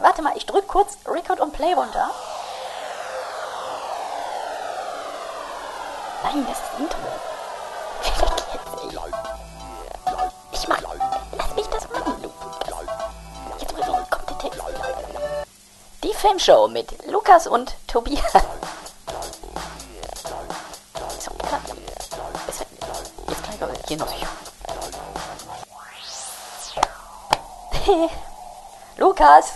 Warte mal, ich drück kurz Record und Play runter. Nein, das ist Intro. Ich mach. Lass mich das machen, du. Jetzt kommt der Text. Die Filmshow mit Lukas und Tobias. So, klar. Jetzt jetzt kann ich aber hier noch. Lukas.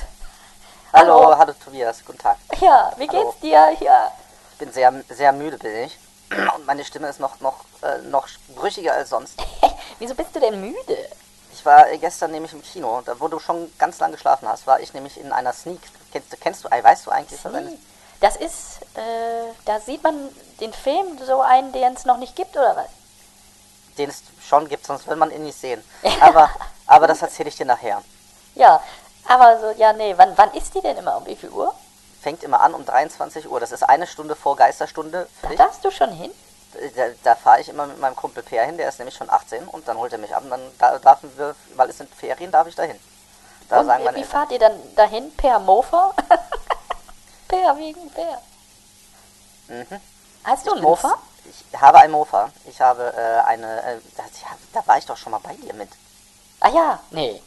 Tobias, guten Tag. Ja, wie Hallo. geht's dir? Ja. Ich bin sehr, sehr müde, bin ich. Und meine Stimme ist noch, noch, äh, noch brüchiger als sonst. Wieso bist du denn müde? Ich war äh, gestern nämlich im Kino, da wo du schon ganz lang geschlafen hast, war ich nämlich in einer Sneak. Kennst, du- kennst du, äh, weißt du eigentlich, eine, Das ist, äh, da sieht man den Film so einen, den es noch nicht gibt, oder was? den es schon gibt, sonst will man ihn nicht sehen. Aber, aber das erzähle ich dir nachher. Ja, aber so, ja, nee, wann, wann ist die denn immer? Um wie viel Uhr? Fängt immer an um 23 Uhr. Das ist eine Stunde vor Geisterstunde Da dich. darfst du schon hin? Da, da fahre ich immer mit meinem Kumpel Per hin, der ist nämlich schon 18 und dann holt er mich ab und dann da, darf wir, weil es sind Ferien, darf ich dahin. Da Und sagen wie wie fahrt ihr dann dahin? Per Mofa? per wegen per. Mhm. Hast du Ich bin's- Mofa? Ich habe ein Mofa. Ich habe äh, eine. Äh, ja, da war ich doch schon mal bei dir mit. Ah ja, nee.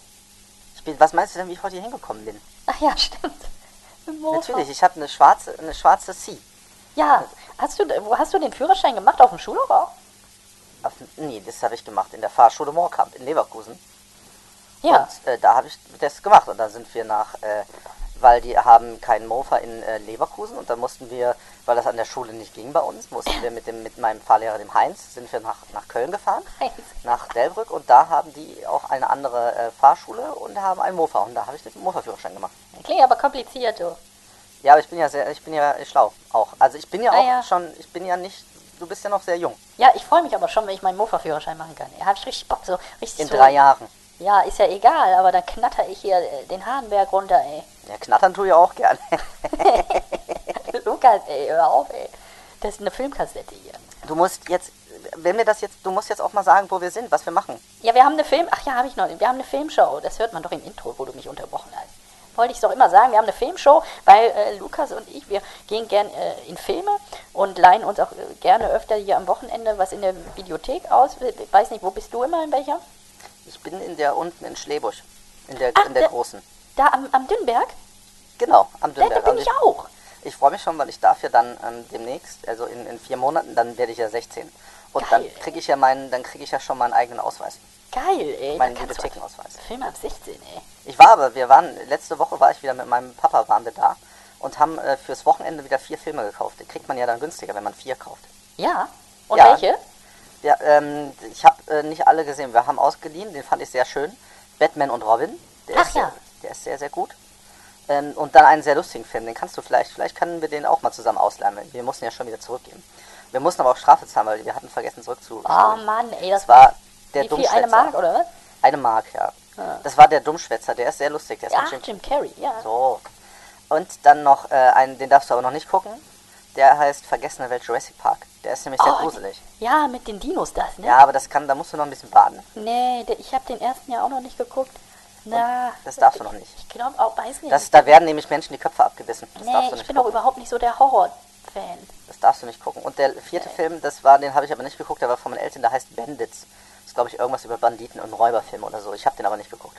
Bin, was meinst du denn, wie ich heute hier hingekommen bin? Ach ja, stimmt. Natürlich, ich habe eine schwarze, eine schwarze C. Ja, hast du, wo hast du den Führerschein gemacht? Auf dem Schulhof auch? Auf, nee, das habe ich gemacht in der Fahrschule Moorkamp in Leverkusen. Ja. Und äh, da habe ich das gemacht. Und dann sind wir nach, äh, weil die haben keinen Mofa in äh, Leverkusen und dann mussten wir, weil das an der Schule nicht ging bei uns, mussten wir mit dem mit meinem Fahrlehrer, dem Heinz, sind wir nach, nach Köln gefahren. Heinz. Nach Delbrück und da haben die auch eine andere äh, Fahrschule und haben einen Mofa und da habe ich den Mofa-Führerschein gemacht. Klingt aber kompliziert, du. Ja, aber ich bin ja sehr, ich bin ja schlau auch. Also ich bin ja Ah, auch ja. schon, ich bin ja nicht, du bist ja noch sehr jung. Ja, ich freue mich aber schon, wenn ich meinen Mofa-Führerschein machen kann. Hab ich richtig Bock, so richtig In so. drei Jahren. Ja, ist ja egal, aber dann knatter ich hier äh, den Hahnberg runter, ey. Ja, knattern tue ich auch gerne. Lukas, ey, hör auf, ey. Das ist eine Filmkassette hier. Du musst jetzt, wenn wir das jetzt, du musst jetzt auch mal sagen, wo wir sind, was wir machen. Ja, wir haben eine Film... Ach ja, habe ich noch. Wir haben eine Filmshow. Das hört man doch im Intro, wo du mich unterbrochen hast. Wollte ich doch immer sagen. Wir haben eine Filmshow, weil äh, Lukas und ich, wir gehen gern äh, in Filme und leihen uns auch äh, gerne öfter hier am Wochenende was in der Videothek aus. Ich weiß nicht, wo bist du immer, in welcher? Ich bin in der unten in Schlebusch, in der, Ach, in der da- großen. Da am, am Dünnberg? Genau, am Da, da Dünnberg. bin Und ich auch. Ich freue mich schon, weil ich darf ja dann ähm, demnächst, also in, in vier Monaten, dann werde ich ja 16. Und Geil. dann kriege ich ja meinen, dann kriege ich ja schon meinen eigenen Ausweis, Geil, ey. meinen da Bibliothekenausweis. Filme ab 16, ey. Ich war aber, wir waren, letzte Woche war ich wieder mit meinem Papa, waren wir da und haben äh, fürs Wochenende wieder vier Filme gekauft. Die kriegt man ja dann günstiger, wenn man vier kauft. Ja. Und Ja. welche? Ja, ähm, ich habe äh, nicht alle gesehen. Wir haben ausgeliehen, den fand ich sehr schön. Batman und Robin. Der Ach ist, ja. Sehr, der ist sehr, sehr gut. Ähm, und dann einen sehr lustigen Film, den kannst du vielleicht, vielleicht können wir den auch mal zusammen ausleihen. Wir mussten ja schon wieder zurückgeben. Wir mussten aber auch Strafe zahlen, weil wir hatten vergessen zurückzuspulen. Oh Mann, ey, das das war der Wie viel? Dummschwätzer. Eine Mark, oder was? Eine Mark, ja. Ah. Das war der Dummschwätzer, der ist sehr lustig. Der ist Ja, Jim Jim Carrey, ja. so. Und dann noch äh, einen, den darfst du aber noch nicht gucken. Der heißt Vergessene Welt Jurassic Park. Der ist nämlich sehr Oh, gruselig. Ja, mit den Dinos das, ne? Ja, aber das kann, da musst du noch ein bisschen baden. Nee, der, ich habe den ersten ja auch noch nicht geguckt. Na, das darfst du noch nicht. Ich glaube auch, weiß nicht. Das, da werden nämlich Menschen die Köpfe abgebissen. Das nee, darfst du ich nicht bin auch gucken. überhaupt nicht so der Horror-Fan. Das darfst du nicht gucken. Und der vierte Film, das war, den habe ich aber nicht geguckt, der war von meinen Eltern, der heißt Bandits. Das ist, glaube ich, irgendwas über Banditen und Räuberfilme oder so. Ich habe den aber nicht geguckt.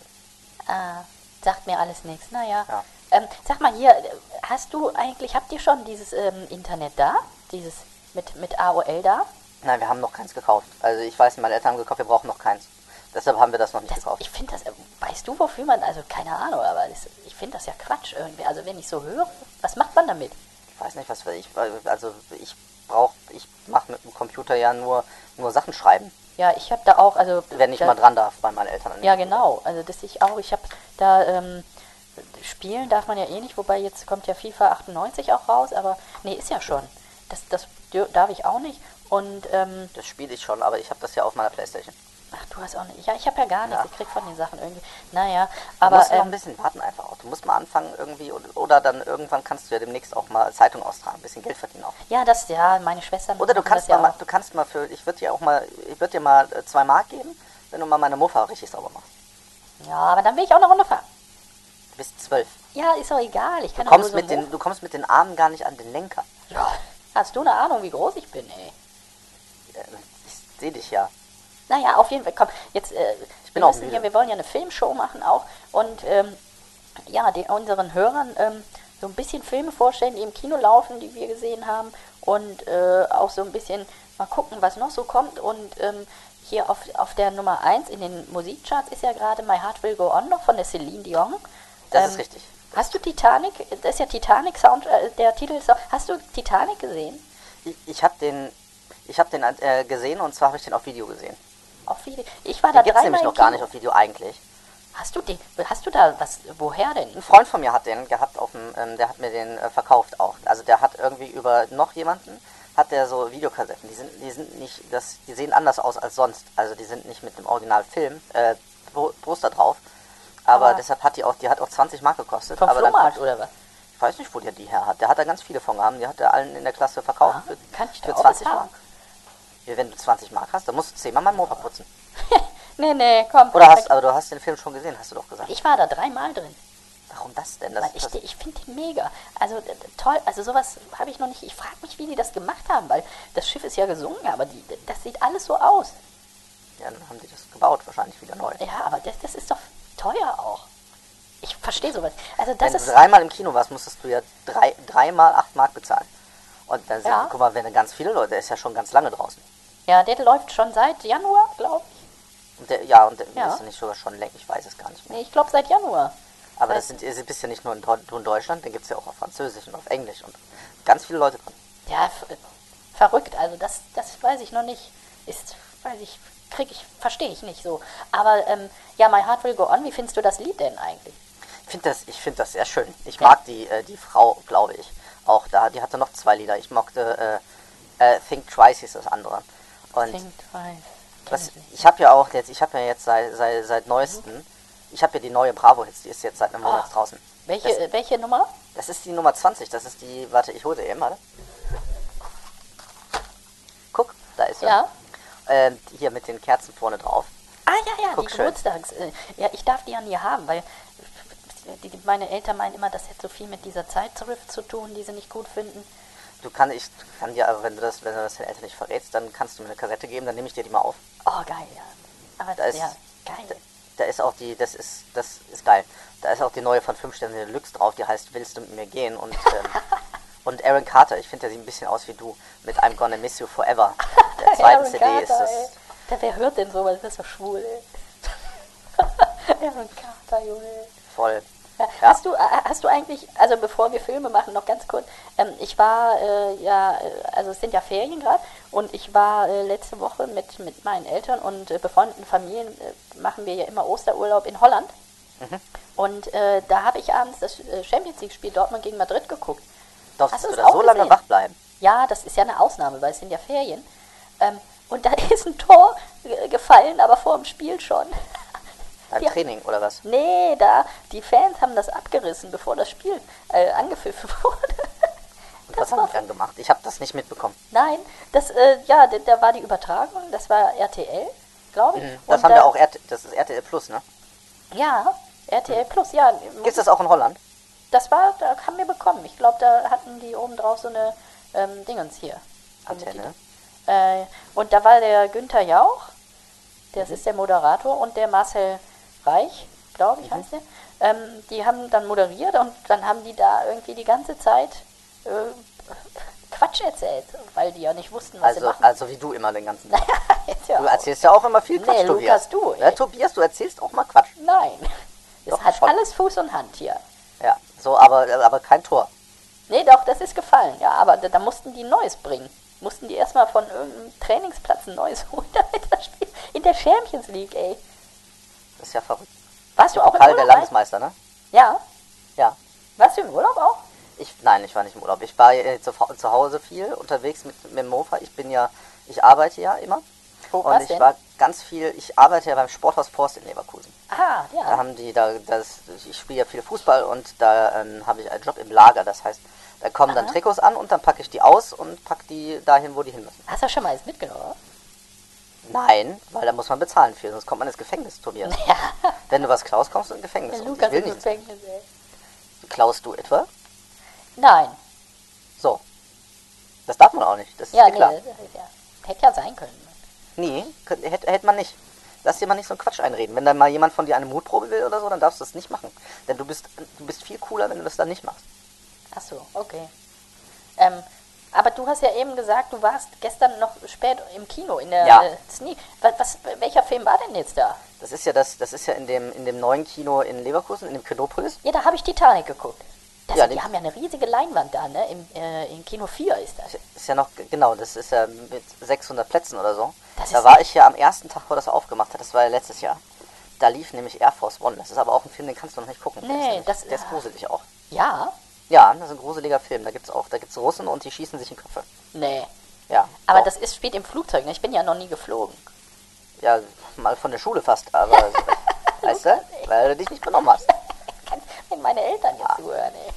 Ah, sagt mir alles nichts. Naja. Ja. Ähm, sag mal hier, hast du eigentlich, habt ihr schon dieses ähm, Internet da? Dieses mit, mit AOL da? Nein, wir haben noch keins gekauft. Also ich weiß, meine Eltern haben gekauft, wir brauchen noch keins. Deshalb haben wir das noch nicht Das, gekauft. ich finde das, äh, weißt du, wofür man, also keine Ahnung, aber das, ich finde das ja Quatsch irgendwie. Also wenn ich so höre, was macht man damit? Ich weiß nicht, was ich, also ich brauche, ich mache mit dem Computer ja nur, nur Sachen schreiben, Ja, ich habe da auch, also... wenn ich da, mal dran darf bei meinen Eltern. Ja, genau. Also das ich auch. Ich habe da ähm, spielen darf man ja eh nicht, wobei jetzt kommt ja FIFA 98 auch raus, aber nee, ist ja schon. Das, das darf ich auch nicht. Und ähm, Das spiele ich schon, aber ich habe das ja auf meiner Playstation. Ach, du hast auch nicht. Ja, ich habe ja gar nichts. Ja. Ich krieg von den Sachen irgendwie. Naja, Du aber musst noch ein ähm, bisschen warten einfach auch. Du musst mal anfangen irgendwie oder, oder dann irgendwann kannst du ja demnächst auch mal Zeitung austragen, ein bisschen Geld verdienen auch. ja, das ja, meine Schwestern. Oder du kannst mal, ja du kannst mal für, ich würde dir auch mal, ich würde dir mal äh, zwei Mark geben, wenn du mal meine Muffa richtig sauber machst. Ja, aber dann will ich auch eine Runde fahren. Du bist zwölf. Ja, ist doch egal. Ich kann Du kommst, so mit den, du kommst mit den Armen gar nicht an den Lenker. Ja, hast du eine Ahnung, wie groß ich bin, ey? Äh, Ich sehe dich ja. Naja, auf jeden Fall, komm, jetzt, äh, wir, müssen ja, wir wollen ja eine Filmshow machen auch und ähm, ja, den, unseren Hörern ähm, so ein bisschen Filme vorstellen, die im Kino laufen, die wir gesehen haben und äh, auch so ein bisschen mal gucken, was noch so kommt und ähm, hier auf, auf der Nummer 1 in den Musikcharts ist ja gerade My Heart Will Go On noch von der Celine Dion. Das Ähm, ist richtig. Hast du Titanic, das ist ja Titanic Sound, äh, der Titel hast du Titanic gesehen? Ich, ich habe den, ich hab den äh, gesehen und zwar habe ich den auf Video gesehen. Auf Video. Ich war da Den gibt es dreimal nämlich noch gar nicht auf Video eigentlich. Hast du den, hast du da was, woher denn? Ein Freund von mir hat den gehabt auf dem, ähm, der hat mir den äh, verkauft auch. Also der hat irgendwie über noch jemanden, hat der so Videokassetten. Die sind, die sind nicht, das, die sehen anders aus als sonst. Also die sind nicht mit dem Originalfilm, äh, Po- Poster drauf. Aber, Aber- deshalb hat die auch, die hat auch 20 Mark gekostet. Vom aber dann Flohmarkt kommt- oder was? Ich weiß nicht, wo der die her hat. Der hat da ganz viele von gehabt. Die hat er allen in der Klasse verkauft. Ah, für, kann ich da für auch 20 was Mark. Wenn du 20 Mark hast, dann musst du zehnmal meinen Mofa putzen. nee, nee, komm. Oder hast, aber du hast den Film schon gesehen, hast du doch gesagt. ich war da dreimal drin. Warum das denn? Das, Weil ich, ich finde den mega. Also toll, also sowas habe ich noch nicht. Ich frage mich, wie die das gemacht haben, weil das Schiff ist ja gesungen, aber die, das sieht alles so aus. ja, dann haben die das gebaut, wahrscheinlich wieder neu. Ja, aber das, das ist doch teuer auch. Ich verstehe sowas. Also das Wenn ist. du dreimal im Kino warst, musstest du ja drei, dreimal acht Mark bezahlen. Und dann sind, Ja. guck mal, wenn ganz viele Leute, der ist ja schon ganz lange draußen. Ja, der läuft schon seit Januar, glaube ich. Und der, ja, und der Ja. ist nicht sogar schon länger, ich weiß es gar nicht mehr. Nee, ich glaube seit Januar. Aber das sind, ihr bist ja nicht nur in, in Deutschland, den gibt es ja auch auf Französisch und auf Englisch und ganz viele Leute drin. Ja, f- verrückt. Also das, das weiß ich noch nicht. Ist, weiß ich, krieg ich, verstehe ich nicht so. Aber ähm, ja, My Heart Will Go On, wie findest du das Lied denn eigentlich? Ich finde das, ich find das sehr schön. Ich Ja. mag die, äh, die Frau, glaube ich, auch da. Die hatte noch zwei Lieder. Ich mochte äh, äh, Think Twice hieß das andere. Und was, ich habe ja auch jetzt, ich habe ja jetzt seit, seit, seit neuestem, ich habe ja die neue Bravo Hits, die ist jetzt seit einem Monat Ah. draußen. Welche, Das, äh, welche Nummer? das ist die Nummer 20, das ist die, warte, ich hole sie eben, warte. Guck, da ist sie. Ja. Ähm, hier mit den Kerzen vorne drauf. Ah ja, ja, Guck die schön. Geburtstags. Äh, ja, ich darf die ja nie haben, weil die, die, meine Eltern meinen immer, das hätte so viel mit dieser Zeitschrift zu tun, die sie nicht gut finden. Du kann, ich kann dir, aber wenn du das, wenn du das den Eltern nicht verrätst, dann kannst du mir eine Kassette geben, dann nehme ich dir die mal auf. Oh, geil, ja. Aber Da ist, ja, geil. Da ist auch die, das ist, das ist geil. Da ist auch die neue von 5 Sterne Deluxe drauf, die heißt Willst du mit mir gehen? Und, ähm, und Aaron Carter, ich finde, der sieht ein bisschen aus wie du mit I'm Gonna Miss You Forever. Der zweiten Aaron CD Carter, ist das. ey. Der, wer hört denn sowas? Das ist doch schwul, ey. Aaron Carter, Junge. Voll. Hast du äh, hast du eigentlich, also bevor wir Filme machen, noch ganz kurz, ähm, ich war äh, ja, äh, also es sind ja Ferien gerade und ich war äh, letzte Woche mit, mit meinen Eltern und äh, befreundeten Familien, äh, machen wir ja immer Osterurlaub in Holland. Mhm. Und da habe ich abends das Champions League-Spiel Dortmund gegen Madrid geguckt. Darfst Hast du da auch so lange gesehen? wach bleiben? Ja, das ist ja eine Ausnahme, weil es sind ja Ferien. Ähm, und da ist ein Tor gefallen, aber vor dem Spiel schon. Beim Ja. Training oder was? Nee, da, die Fans haben das abgerissen, bevor das Spiel äh, angepfiffen wurde. Und was haben die dann gemacht? Ich habe das nicht mitbekommen. Nein, das, äh, ja, da, da war die Übertragung, das war RTL, glaube ich. Mhm. Das Und haben da, wir auch, RT, das ist RTL Plus, ne? Ja, RTL Plus, ja. Gibt es das auch in Holland? Das war, da haben wir bekommen. Ich glaube, da hatten die oben drauf so eine ähm, Dingens hier. Antenne. Äh, und da war der Günther Jauch, das Mhm. ist der Moderator, und der Marcel Reich, glaube Mhm. ich, heißt der. Ähm, die haben dann moderiert und dann haben die da irgendwie die ganze Zeit äh, Quatsch erzählt, weil die ja nicht wussten, was sie Also, machen. also wie du immer den ganzen Tag. Ja Du erzählst ja auch immer viel Quatsch, Nee, Tobias. Lukas, du. Ja, Tobias, du erzählst auch mal Quatsch. Nein, es Doch, hat schon. alles Fuß und Hand hier. Ja, so, aber, aber kein Tor. Nee, doch, das ist gefallen. Ja, aber da, da mussten die Neues bringen. Mussten die erstmal von irgendeinem Trainingsplatz ein Neues holen, damit das Spiel in der Champions League, ey. Das ist ja verrückt. Warst du auch im Pokal der? Landesmeister, ne? Ja. Ja. Warst du im Urlaub auch? Ich, nein, ich war nicht im Urlaub. Ich war äh, zu, zu Hause viel unterwegs mit, mit dem Mofa. Ich bin ja, ich arbeite ja immer. Wo Und ich denn? war ganz viel, ich arbeite ja beim Sporthaus Forst in Leverkusen. Ah, Da ja. haben die, da, das, ich spiele ja viel Fußball und da ähm, habe ich einen Job im Lager. Das heißt, da kommen dann Aha. Trikots an und dann packe ich die aus und packe die dahin, wo die hin müssen. Hast du schon mal eins mitgenommen? Nein, weil da muss man bezahlen für, sonst kommt man ins Gefängnis, Tobias. Ja. Wenn du was klaust, kommst du ins Gefängnis. Der Lukas ich will im nicht. Gefängnis, ey. Klaust du etwa? Nein. So. Das darf man auch nicht. Das ist Ja, ja nee, klar. das- ja. hätte ja sein können. Nee, hätte, hätte man nicht. Lass dir mal nicht so einen Quatsch einreden. Wenn dann mal jemand von dir eine Mutprobe will oder so, dann darfst du das nicht machen. Denn du bist, du bist viel cooler, wenn du das dann nicht machst. Ach so, okay. Ähm, aber du hast ja eben gesagt, du warst gestern noch spät im Kino in der Ja. äh, Sneak. Was, was, welcher Film war denn jetzt da? Das ist ja das, das ist ja in dem, in dem neuen Kino in Leverkusen, in dem Kinopolis. Ja, da habe ich Titanic geguckt. Das, Ja, die haben ja eine riesige Leinwand da, ne? Im, äh, in Kino 4 ist das. Ist ja noch, genau, das ist ja mit 600 Plätzen oder so. Das da war ich ja am ersten Tag, wo das aufgemacht hat. Das war ja letztes Jahr. Da lief nämlich Air Force One. Das ist aber auch ein Film, den kannst du noch nicht gucken. Nee, ist nämlich- das- der ist gruselig auch. Ja? Ja, das ist ein gruseliger Film. Da gibt's auch, da gibt's Russen und die schießen sich in Köpfe. Nee. Ja. Aber doch. das ist, spielt im Flugzeug, ne? Ich bin ja noch nie geflogen. Ja, mal von der Schule fast, aber weißt du, weil du dich nicht benommen hast. Kann, wenn meine Eltern jetzt zuhören, ey.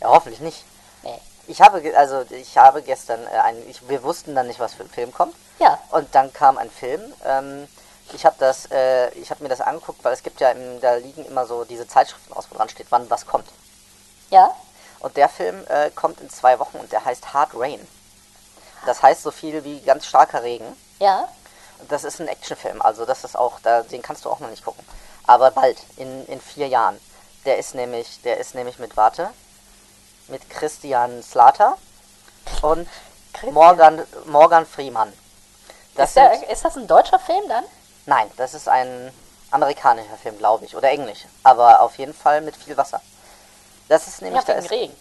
Ja, hoffentlich nicht. Nee. Ich habe, also ich habe gestern äh, einen, ich, wir wussten dann nicht, was für ein Film kommt. Ja. Und dann kam ein Film. Ähm, ich habe das, äh, ich habe mir das angeguckt, weil es gibt ja, im, da liegen immer so diese Zeitschriften aus, wo dran steht, wann was kommt. Ja? Und der Film äh, kommt in zwei Wochen und der heißt Hard Rain. Das heißt so viel wie ganz starker Regen. Ja? Und das ist ein Actionfilm, also das ist auch, da, den kannst du auch noch nicht gucken. Aber bald, in, in vier Jahren. Der ist nämlich, der ist nämlich mit, warte, mit Christian Slater und Christian. Morgan, Morgan Freeman. Das ist, der, sind, ist das ein deutscher Film dann? nein, das ist ein amerikanischer Film, glaube ich, oder englisch. Aber auf jeden Fall mit viel Wasser. Das ist nämlich, Ja, da ist, Regen.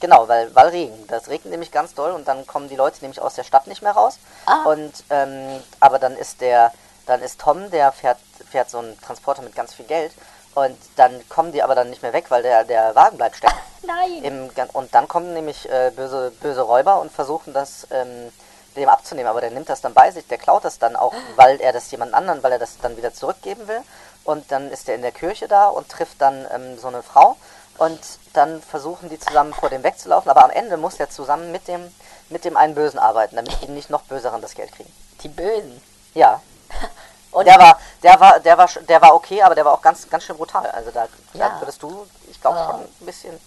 Genau, weil, weil Regen. Das regnet nämlich ganz doll und dann kommen die Leute nämlich aus der Stadt nicht mehr raus. Ah. Und ähm, aber dann ist der, dann ist Tom, der fährt, fährt so einen Transporter mit ganz viel Geld und dann kommen die aber dann nicht mehr weg, weil der, der Wagen bleibt stecken. Nein. Im, und dann kommen nämlich äh, böse, böse Räuber und versuchen das ähm, dem abzunehmen, aber der nimmt das dann bei sich, der klaut das dann auch, weil er das jemand anderen, weil er das dann wieder zurückgeben will. Und dann ist er in der Kirche da und trifft dann ähm, so eine Frau und dann versuchen die zusammen vor dem wegzulaufen, aber am Ende muss er zusammen mit dem mit dem einen Bösen arbeiten, damit die nicht noch böseren das Geld kriegen. Die Bösen. Ja. Und Der war, der war, der war, der war okay, aber der war auch ganz, ganz schön brutal. Also da, Ja. da würdest du, ich glaube Ja. schon ein bisschen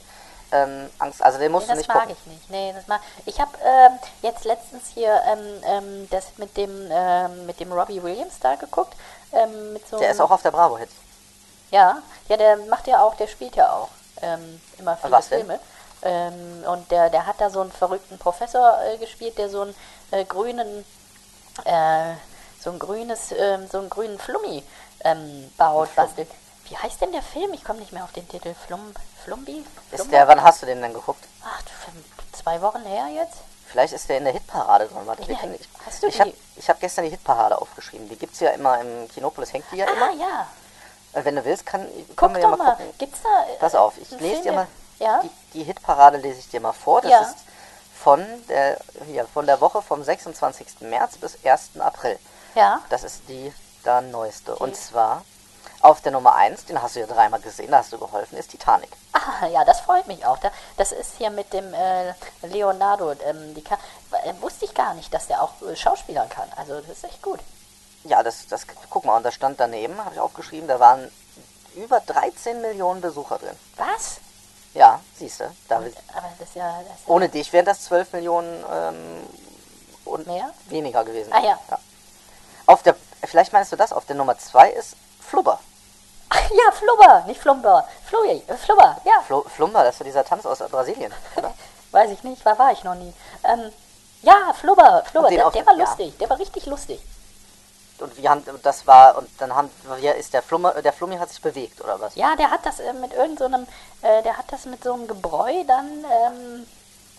ähm, Angst. Also den musst Nee, du das nicht mag gucken. ich nicht. Nee, das mag ich. habe ähm, jetzt letztens hier ähm, ähm, das mit dem ähm, mit dem Robbie Williams da geguckt. Ähm, so Der ist auch auf der Bravo Hits. Ja, ja, der macht ja auch, der spielt ja auch ähm, immer viele Was? Filme. Ähm, und der, der hat da so einen verrückten Professor äh, gespielt, der so einen äh, grünen, äh, so ein grünes, ähm, so einen grünen Flummi ähm, baut, Flum. bastelt. Wie heißt denn der Film? Ich komme nicht mehr auf den Titel. Flum, Flumbi? Ist Flumba? der, wann hast du den denn geguckt? Ach, zwei Wochen her jetzt? Vielleicht ist der in der Hitparade drin. Warte, Ja, können- ich hast du ich habe hab gestern die Hitparade aufgeschrieben. Die gibt's ja immer im Kinopolis, hängt die ja Ah, immer. ja. Wenn du willst, kann, Guck können wir doch ja mal mal. gucken. Gibt's da. äh, Pass auf, ich lese Film, dir mal Ja? die, die Hitparade lese ich dir mal vor. Das Ja. ist von der, hier, von der Woche vom 26. März bis 1. April. Ja. Das ist die da neueste. Und zwar auf der Nummer 1, den hast du ja dreimal gesehen, da hast du geholfen, ist Titanic. Ah, ja, das freut mich auch. Da- Das ist hier mit dem äh, Leonardo. Ähm, die kann, äh, wusste ich gar nicht, dass der auch äh, Schauspielern kann. Also das ist echt gut. Ja, das, das, guck mal, und da stand daneben, habe ich aufgeschrieben, da waren über 13 Millionen Besucher drin. Was? Ja, siehst du, da, Aber das ja, das ohne dich wären das 12 Millionen ähm, und Mehr? weniger gewesen. Ah, ja. Auf der, vielleicht meinst du das, auf der Nummer 2 ist Flubber. Ach, ja, Flubber, nicht Flumber. Flui, äh, Flubber, ja. Flo, Flumber, das ist ja dieser Tanz aus Brasilien, oder? Weiß ich nicht, war, war ich noch nie. Ähm, ja, Flubber, Flubber, der, der war ja. lustig, der war richtig lustig. Und wir haben, das war, und dann haben, wir ist der Flummer, der Flummi hat sich bewegt, oder was? Ja, der hat das äh, mit irgendeinem, so äh, der hat das mit so einem Gebräu dann, ähm,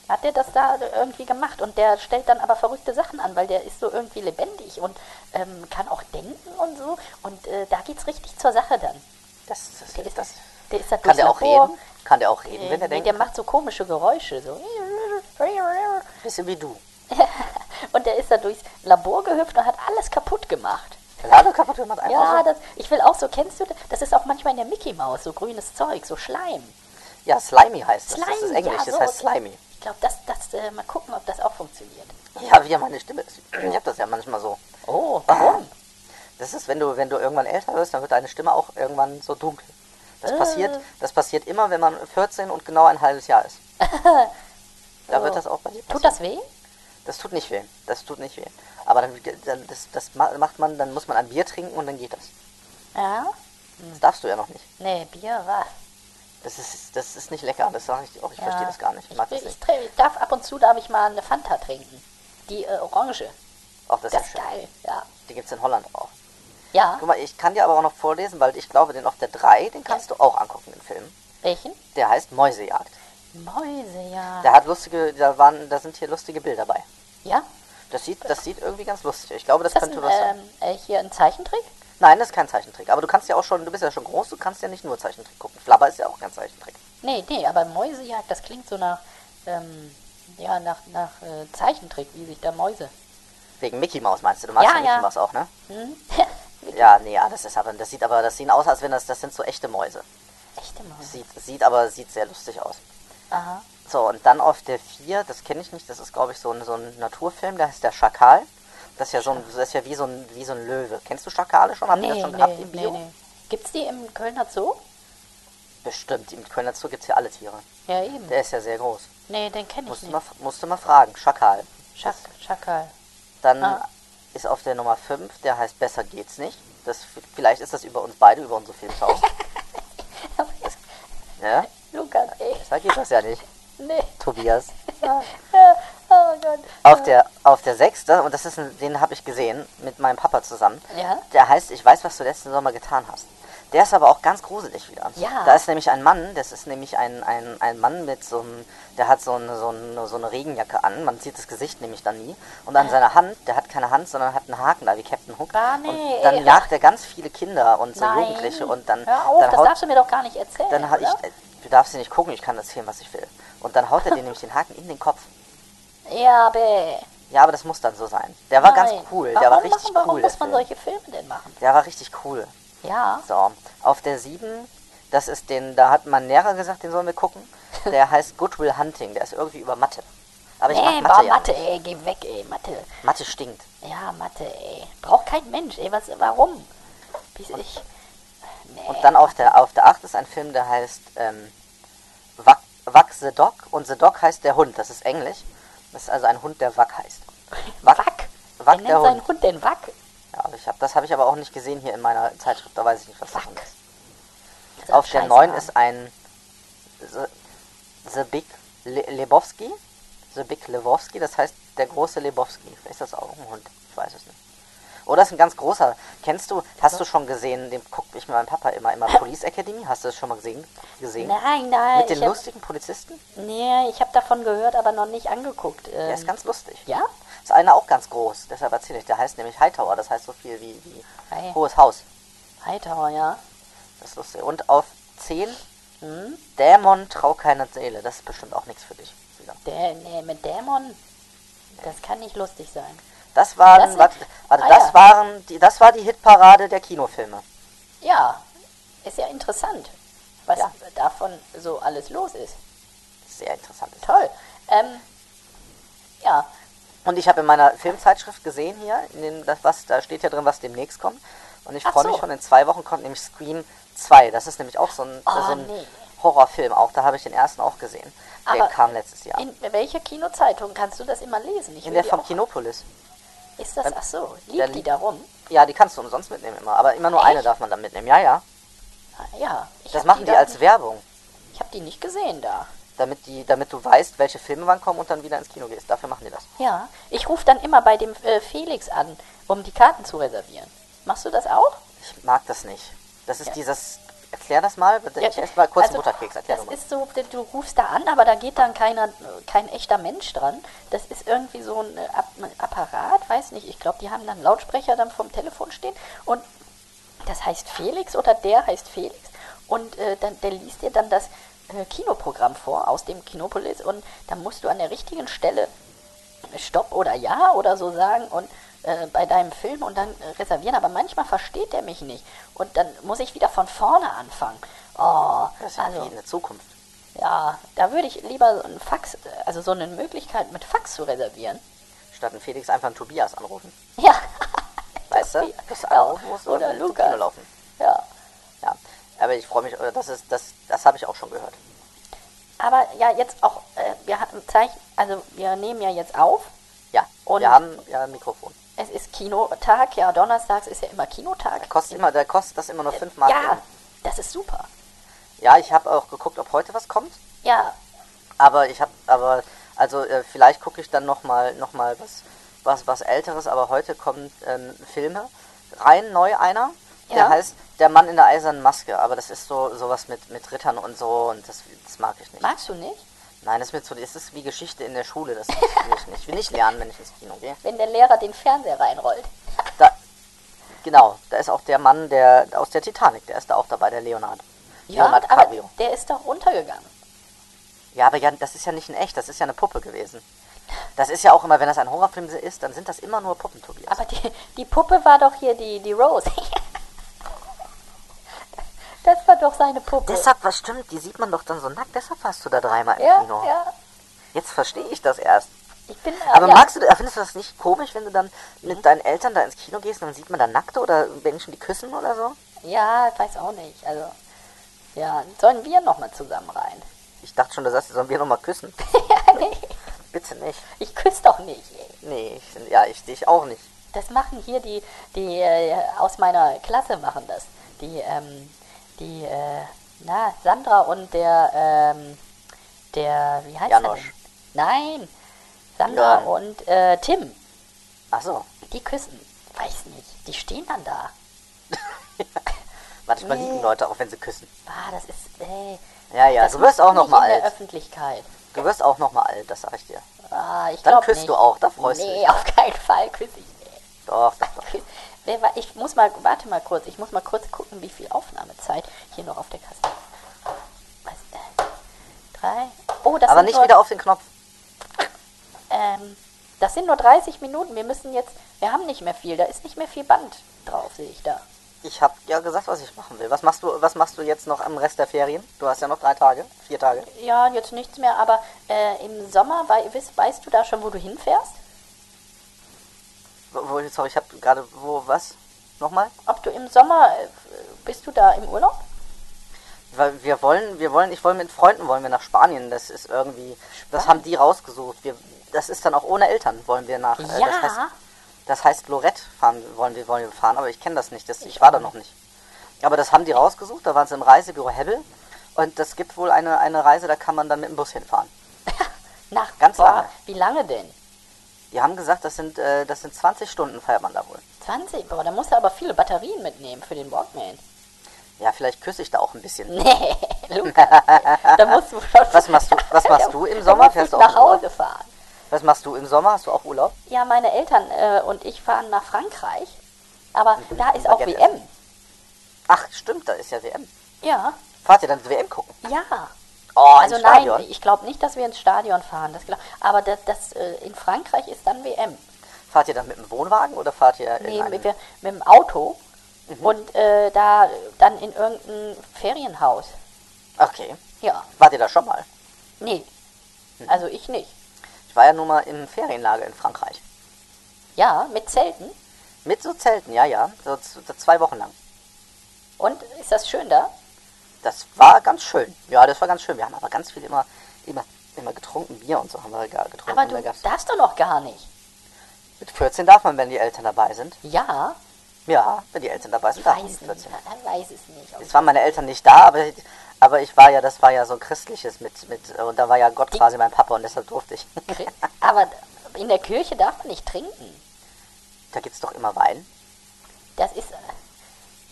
hat der das da irgendwie gemacht und der stellt dann aber verrückte Sachen an, weil der ist so irgendwie lebendig und ähm, kann auch denken und so und äh, da geht's richtig zur Sache dann. Das, das, Der ist, das, der ist da kann der auch Labor. reden? Kann der auch reden, Äh, wenn er nee, denkt? der macht so komische Geräusche, so. Bisschen wie du. Und der ist da durchs Labor gehüpft und hat alles kaputt gemacht. Lade kaputt gemacht, einfach Ja, so. das, ich will auch so, kennst du das? Das ist auch manchmal in der Mickey Maus, so grünes Zeug, so Schleim. Ja, Slimy heißt das. das ist Slimy, Englisch, ja, das so. heißt Slimy. Ich glaube, das, das, äh, mal gucken, ob das auch funktioniert. Ja, wie ja meine Stimme ist. Ich habe das ja manchmal so. Oh, warum? Das ist, wenn du, wenn du irgendwann älter wirst, dann wird deine Stimme auch irgendwann so dunkel. Das Äh. passiert, das passiert immer, wenn man 14 und genau ein halbes Jahr ist. Da wird das auch bei dir passieren. Tut das weh? Das tut nicht weh. Das tut nicht weh. Aber dann, das, das ma- macht man, dann muss man ein Bier trinken und dann geht das. Ja? Das darfst du ja noch nicht. Nee, Bier, was? Das ist, das ist nicht lecker. Das sage ich dir auch. Ich verstehe das gar nicht. Ich Ich, mag das ich, nicht. ich, ich darf ab und zu darf ich mal eine Fanta trinken. Die äh, Orange. Auch das, Das ist ist ja geil. Ja. Die gibt es in Holland auch. Ja. Guck mal, ich kann dir aber auch noch vorlesen, weil ich glaube, den auf der 3, den kannst du auch angucken, den Film. Welchen? Der heißt Mäusejagd. Mäuse, ja. Der hat lustige, da waren, da sind hier lustige Bilder bei. Ja? Das sieht, das sieht irgendwie ganz lustig. aus. Ich glaube, das, Ist das könnte ein, was sein. ähm, äh, hier ein Zeichentrick? Nein, das ist kein Zeichentrick. Aber du kannst ja auch schon, du bist ja schon groß, du kannst ja nicht nur Zeichentrick gucken. Flabber ist ja auch kein Zeichentrick. Nee, nee, aber Mäusejagd, das klingt so nach, ähm, ja, nach, nach äh, Zeichentrick, wie sich da Mäuse. Wegen Mickey Mouse meinst du? Du magst Ja, ja, Mickey ja. Mouse auch, ne? Hm? Ja, nee, ja, das ist aber, das sieht aber, das sieht aus, als wenn das, das sind so echte Mäuse. Echte Mäuse. Sieht, sieht aber, sieht sehr lustig aus. Aha. So, und dann auf der 4, das kenne ich nicht, das ist glaube ich so ein, so ein Naturfilm, der heißt der Schakal. Das ist ja so ein, das ist ja wie so ein, wie so ein Löwe. Kennst du Schakale schon? Habt ihr das Nee, schon nee, gehabt im nee, Bio? nee. Gibt's die im Kölner Zoo? Bestimmt, im Kölner Zoo gibt es ja alle Tiere. Ja, eben. Der ist ja sehr groß. Nee, den kenne ich Musst du, nicht. mal, musst du mal fragen, Schakal. Schak Schakal. Dann Ah. ist auf der Nummer 5, der heißt Besser geht's nicht. Das, vielleicht ist das über uns beide, über unsere Filmschau. ja, Besser geht das ja nicht, Nee. Tobias. Ja, oh Gott. Auf der, auf der 6, und das ist ein, den habe ich gesehen mit meinem Papa zusammen. Ja? Der heißt, ich weiß, was du letzten Sommer getan hast. Der ist aber auch ganz gruselig wieder. Ja. Da ist nämlich ein Mann, das ist nämlich ein, ein, ein Mann mit so einem, der hat so eine, so, eine, so eine Regenjacke an, man sieht das Gesicht nämlich dann nie. Und an seiner Hand, der hat keine Hand, sondern hat einen Haken da, wie Captain Hook. Ah, nee, und dann ey, jagt er ganz viele Kinder und so Nein. Jugendliche und dann, Hör auf, dann das haut, darfst du mir doch gar nicht erzählen. dann hat ich, äh, du darfst sie nicht gucken, ich kann erzählen, was ich will. Und dann haut er dir nämlich den Haken in den Kopf. Ja, bäh. Ja, aber das muss dann so sein. Der war ganz Nein. cool, Warum der war richtig machen, warum cool. der muss man solche Filme denn machen? Der war richtig cool. Ja. So, auf der 7, das ist den, da hat man Lehrer gesagt, den sollen wir gucken. Der heißt Goodwill Hunting, der ist irgendwie über Mathe. Aber ich nee, Mathe, ja Mathe, nicht. ey, geh weg, ey, Mathe. Mathe stinkt. Ja, Mathe, ey. Braucht kein Mensch, ey, was, warum? Bis ich. Und dann auf der, auf der 8 ist ein Film, der heißt ähm, Wack, Wack the Dog. Und the Dog heißt der Hund, das ist Englisch. Das ist also ein Hund, der Wack heißt. Wack. Wack Wer der nennt seinen Hund. Hund denn Wack? Ja, ich hab, das habe ich aber auch nicht gesehen hier in meiner Zeitschrift, da weiß ich nicht, was Wack. Das ist Auf der scheiß 9 Name. ist ein The, the Big Le Lebowski. The Big Lebowski, das heißt der große Lebowski. Vielleicht ist das auch ein Hund, ich weiß es nicht. Oder ist ein ganz großer. Kennst du, hast du schon gesehen, den guckt ich mit meinem Papa immer, immer Police Academy? Hast du das schon mal gesehen? gesehen? Nein, nein. Mit den hab, lustigen Polizisten? nee, ich habe davon gehört, aber noch nicht angeguckt. Ähm, Der ist ganz lustig. ja? Ist einer auch ganz groß, deshalb erzähle ich. Der heißt nämlich Hightower, das heißt so viel wie, wie Hi. Hohes Haus. Hightower, ja. Das ist lustig. Und auf 10, Hm? Dämon, trau keiner Seele. Das ist bestimmt auch nichts für dich. Wieder. Der, nee, mit Dämon, das kann nicht lustig sein. Das waren, Das warte, warte ah, das ja. waren, die, das war die Hitparade der Kinofilme. Ja, ist ja interessant, was Ja. davon so alles los ist. Sehr interessant. Toll. Ähm, ja, Und ich habe in meiner Filmzeitschrift gesehen hier, in dem, das, was, da steht ja drin, was demnächst kommt. Und ich freue so. mich schon, in zwei Wochen kommt nämlich Scream 2. Das ist nämlich auch so ein, Oh, so ein nee. Horrorfilm auch. Da habe ich den ersten auch gesehen. Der Aber kam letztes Jahr. in welcher Kinozeitung kannst du das immer lesen? Ich In der vom Kinopolis. Ist das, beim- ach so, liegt die da rum? Ja, die kannst du umsonst mitnehmen immer. Aber immer nur eine Echt? darf man dann mitnehmen. Ja, ja. Ah, Ja. Ich Das machen die, da als nicht- Werbung. Ich habe die nicht gesehen da. Damit, die, damit du weißt, welche Filme wann kommen und dann wieder ins Kino gehst. Dafür machen die das. Ja, ich rufe dann immer bei dem äh, Felix an, um die Karten zu reservieren. Machst du das auch? Ich mag das nicht. Das ist Ja. dieses. Erklär das mal. Bitte. Ja, ich erst mal kurz also, Butterkeks. Erklär Das mal. ist so, du rufst da an, aber da geht dann keiner, kein echter Mensch dran. Das ist irgendwie so ein äh, ein Apparat, weiß nicht. Ich glaube, die haben dann Lautsprecher dann vom Telefon stehen und das heißt Felix oder der heißt Felix und äh, dann, der liest dir dann das äh, Kinoprogramm vor aus dem Kinopolis und dann musst du an der richtigen Stelle Stopp oder Ja oder so sagen und äh, bei deinem Film und dann reservieren. Aber manchmal versteht er mich nicht und dann muss ich wieder von vorne anfangen. Oh, Das ist ja also in der Zukunft. ja, da würde ich lieber so ein Fax, also so eine Möglichkeit mit Fax zu reservieren. Statt einen Felix einfach einen Tobias anrufen. Ja, Weißt du? Ja, anrufen musst oder Lukas. Laufen. ja. Ja. aber ich freue mich, das ist, das, das habe ich auch schon gehört. Aber ja, jetzt auch, äh, wir hatten Zeichen, also wir nehmen ja jetzt auf. Ja, Und- wir haben ja ein Mikrofon. Es ist Kinotag, ja, donnerstags ist ja immer Kinotag. Der kostet, immer, der kostet das immer nur 5 Mark. Ja, das ist super. ja, ich habe auch geguckt, ob heute was kommt. Ja, Aber ich habe, aber, also äh, vielleicht gucke ich dann nochmal noch mal was, was, was Älteres, aber heute kommen ähm, Filme rein, neu einer. Der Ja. heißt Der Mann in der eisernen Maske, aber das ist so sowas mit, mit Rittern und so und das, das mag ich nicht. magst du nicht? Nein, das ist mir zu, das ist wie Geschichte in der Schule, das will ich nicht. Ich will nicht lernen, wenn ich ins Kino gehe. Wenn der Lehrer den Fernseher reinrollt. Da, genau, da ist auch der Mann der aus der Titanic, der ist da auch dabei, der Leonard. Ja, Leonard aber Cabrio. der ist doch runtergegangen. Ja, aber ja, das ist ja nicht in echt, das ist ja eine Puppe gewesen. Das ist ja auch immer, wenn das ein Horrorfilm ist, dann sind das immer nur Puppen, Tobias. Aber die, die Puppe war doch hier die, die Rose. Das war doch seine Puppe. Deshalb, was stimmt, die sieht man doch dann so nackt, deshalb warst du da dreimal im ja, Kino. ja. Jetzt verstehe ich das erst. Ich bin, Aber ja, magst du, findest du das nicht komisch, wenn du dann mit deinen Eltern da ins Kino gehst und dann sieht man da Nackte oder Menschen, die küssen oder so? Ja, ich weiß auch nicht. Also, ja, sollen wir nochmal zusammen rein? Ich dachte schon, du sagst, sollen wir nochmal küssen. ja, nee, Bitte nicht. ich küsse doch nicht. Ey. Nee, ich, ja, ich dich auch nicht. Das machen hier die, die äh, aus meiner Klasse machen das. Die, ähm, die, äh, na, Sandra und der, ähm, der, wie heißt Janosch. er denn? Nein, Sandra Jörn. und äh, Tim, Ach so. die küssen. Weiß nicht, die stehen dann da. Manchmal Nee. liegen Leute auch, wenn sie küssen. Ah, das ist, ey. Ja, ja, das du wirst auch noch mal in der alt. Öffentlichkeit. Du wirst auch noch mal alt, das sag ich dir. Ah, ich Dann küsst nicht. du auch, da freust du nee, dich. auf keinen Fall küsse ich nicht. Doch, doch, doch. Ich muss mal, warte mal kurz, ich muss mal kurz gucken, wie viel Aufnahmezeit hier noch auf der Kasse ist. Was, äh, drei? Oh, das Aber nicht nur, wieder auf den Knopf. Ähm, das sind nur 30 Minuten. Wir müssen jetzt, wir haben nicht mehr viel. Da ist nicht mehr viel Band drauf, sehe ich da. Ich habe ja gesagt, was ich machen will. Was machst du, was machst du jetzt noch am Rest der Ferien? Du hast ja noch drei Tage, vier Tage. Ja, jetzt nichts mehr, aber äh, im Sommer, wei weißt, weißt du da schon, wo du hinfährst? Wo, sorry, ich habe gerade, wo, was? Nochmal? Ob du im Sommer, äh, bist du da im Urlaub? Weil wir wollen, wir wollen, ich wollen mit Freunden wollen wir nach Spanien. Das ist irgendwie, das haben die rausgesucht. Wir, das ist dann auch ohne Eltern wollen wir nach. äh, Ja. Das heißt, das heißt Lorette fahren wollen wir, wollen wir fahren, aber ich kenne das nicht. Das, ich, war da noch nicht. Aber das haben die rausgesucht. Da waren sie im Reisebüro Hebbel und das gibt wohl eine eine Reise, da kann man dann mit dem Bus hinfahren. Nach Ganz boah, lange. Wie lange denn? Die haben gesagt, das sind, äh, das sind 20 Stunden fährt man da wohl. 20? Boah, da musst du aber viele Batterien mitnehmen für den Walkman. Ja, vielleicht küsse ich da auch ein bisschen. Nee, Lukas, da musst du schon... Was machst du- was machst du im Sommer? Fährst du auch nach? Hause fahren. Was machst du im Sommer? Hast du auch Urlaub? Ja, meine Eltern äh, und ich fahren nach Frankreich. Aber da ist auch WM. Ach, stimmt, da ist ja WM. Ja, Fahrt ihr dann WM gucken? ja. Oh, Also nein, ich glaube nicht, dass wir ins Stadion fahren. Das glaub, aber das, das äh, in Frankreich ist dann WM. Fahrt ihr dann mit dem Wohnwagen oder fahrt ihr in Nee, einem... mit, wir- mit dem Auto. Mhm. Und äh, da dann in irgendein Ferienhaus. Okay. Ja, Wart ihr da schon mal? nee. Mhm. Also ich nicht. Ich war ja nur mal im Ferienlager in Frankreich. Ja, mit Zelten. Mit so Zelten, ja, ja. So so zwei Wochen lang. Und ist das schön da? Das war ganz schön. Ja, das war ganz schön. Wir haben aber ganz viel immer, immer, immer getrunken. Bier und so haben wir gar getrunken. Aber du darfst doch noch gar nicht. mit 14 darf man, wenn die Eltern dabei sind. Ja, Ja, wenn die Eltern dabei sind, darf man weiß mit nicht. 14. Man weiß es nicht. Jetzt waren meine Eltern nicht da, aber, aber ich war ja, das war ja so ein christliches mit, mit, und da war ja Gott Die- quasi mein Papa und deshalb durfte ich. Aber in der Kirche darf man nicht trinken. da gibt's doch immer Wein. Das ist. äh,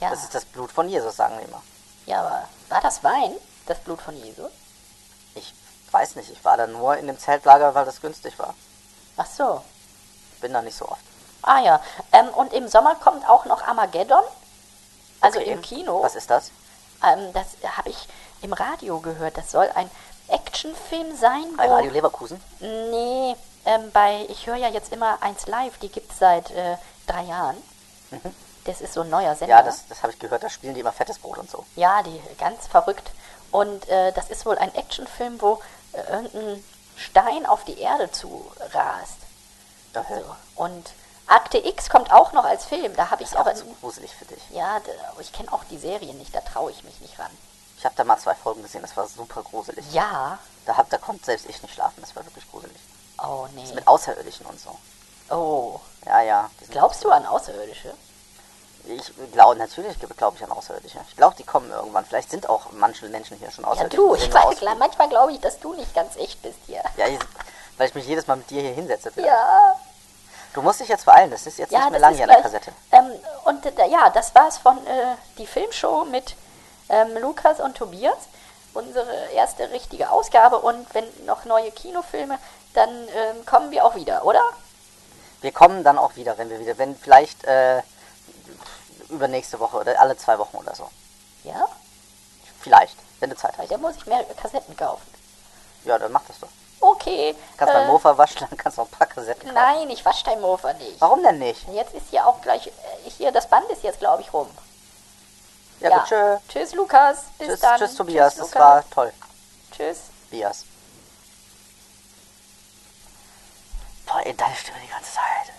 Ja, Das ist das Blut von Jesus, sagen wir immer. Ja aber war das Wein? Das Blut von Jesus? Ich weiß nicht, ich war da nur in dem Zeltlager, weil das günstig war. Ach so. Bin da nicht so oft. Ah ja. Ähm, und im Sommer kommt auch noch Armageddon. Also Okay. im Kino. Was ist das? Ähm, das habe ich im Radio gehört. Das soll ein Actionfilm sein. Bei wo- Radio Leverkusen? Nee, ähm, bei, ich höre ja jetzt immer eins live, die gibt es seit äh, drei Jahren. Das ist so ein neuer Sender. Ja, das, das habe ich gehört, da spielen die immer fettes Brot und so. Ja, die ganz verrückt. Und äh, das ist wohl ein Actionfilm, wo äh, irgendein Stein auf die Erde zu rast. Okay. So. Und Akte X kommt auch noch als Film. Da habe ich Ist auch zu gruselig für dich. Ja, da, ich kenne auch die Serien nicht. Da traue ich mich nicht ran. Ich habe da mal zwei Folgen gesehen, das war super gruselig. Ja. Da, hab, da konnte selbst ich nicht schlafen, das war wirklich gruselig. Oh, nee. Mit Außerirdischen und so. Oh. Ja, ja. Glaubst du an Außerirdische? Ich glaube, natürlich glaube ich an Außerirdische. Ich glaube, die kommen irgendwann. Vielleicht sind auch manche Menschen hier schon Ja, außerirdisch. du. Die sehen Ich weiß, klar, manchmal glaube ich, dass du nicht ganz echt bist hier. Ja, ich, weil ich mich jedes Mal mit dir hier hinsetze. vielleicht. Ja. Du musst dich jetzt beeilen, das ist jetzt Ja, nicht mehr das lang ist hier an der. Kassette. Ähm, und äh, ja, das war's von äh, die Filmshow mit ähm, Lukas und Tobias. Unsere erste richtige Ausgabe. Und wenn noch neue Kinofilme, dann ähm, kommen wir auch wieder, oder? Wir kommen dann auch wieder, wenn wir wieder, wenn vielleicht äh, übernächste Woche oder alle zwei Wochen oder so. Ja? Vielleicht, wenn du Zeit hast. da muss ich mehr Kassetten kaufen. Ja, dann mach das doch. Okay. Kannst äh, beim Mofa waschen, dann kannst du noch ein paar Kassetten kaufen. Nein, ich wasche dein Mofa nicht. Warum denn nicht? Jetzt ist hier auch gleich, äh, hier, das Band ist jetzt, glaube ich, rum. Ja, gut, tschö. Tschüss, Lukas. Bis Tschüss, dann. tschüss Tobias, Tschüss, das war toll. Tschüss. Bias. Boah, ey, deine Stimme die ganze Zeit.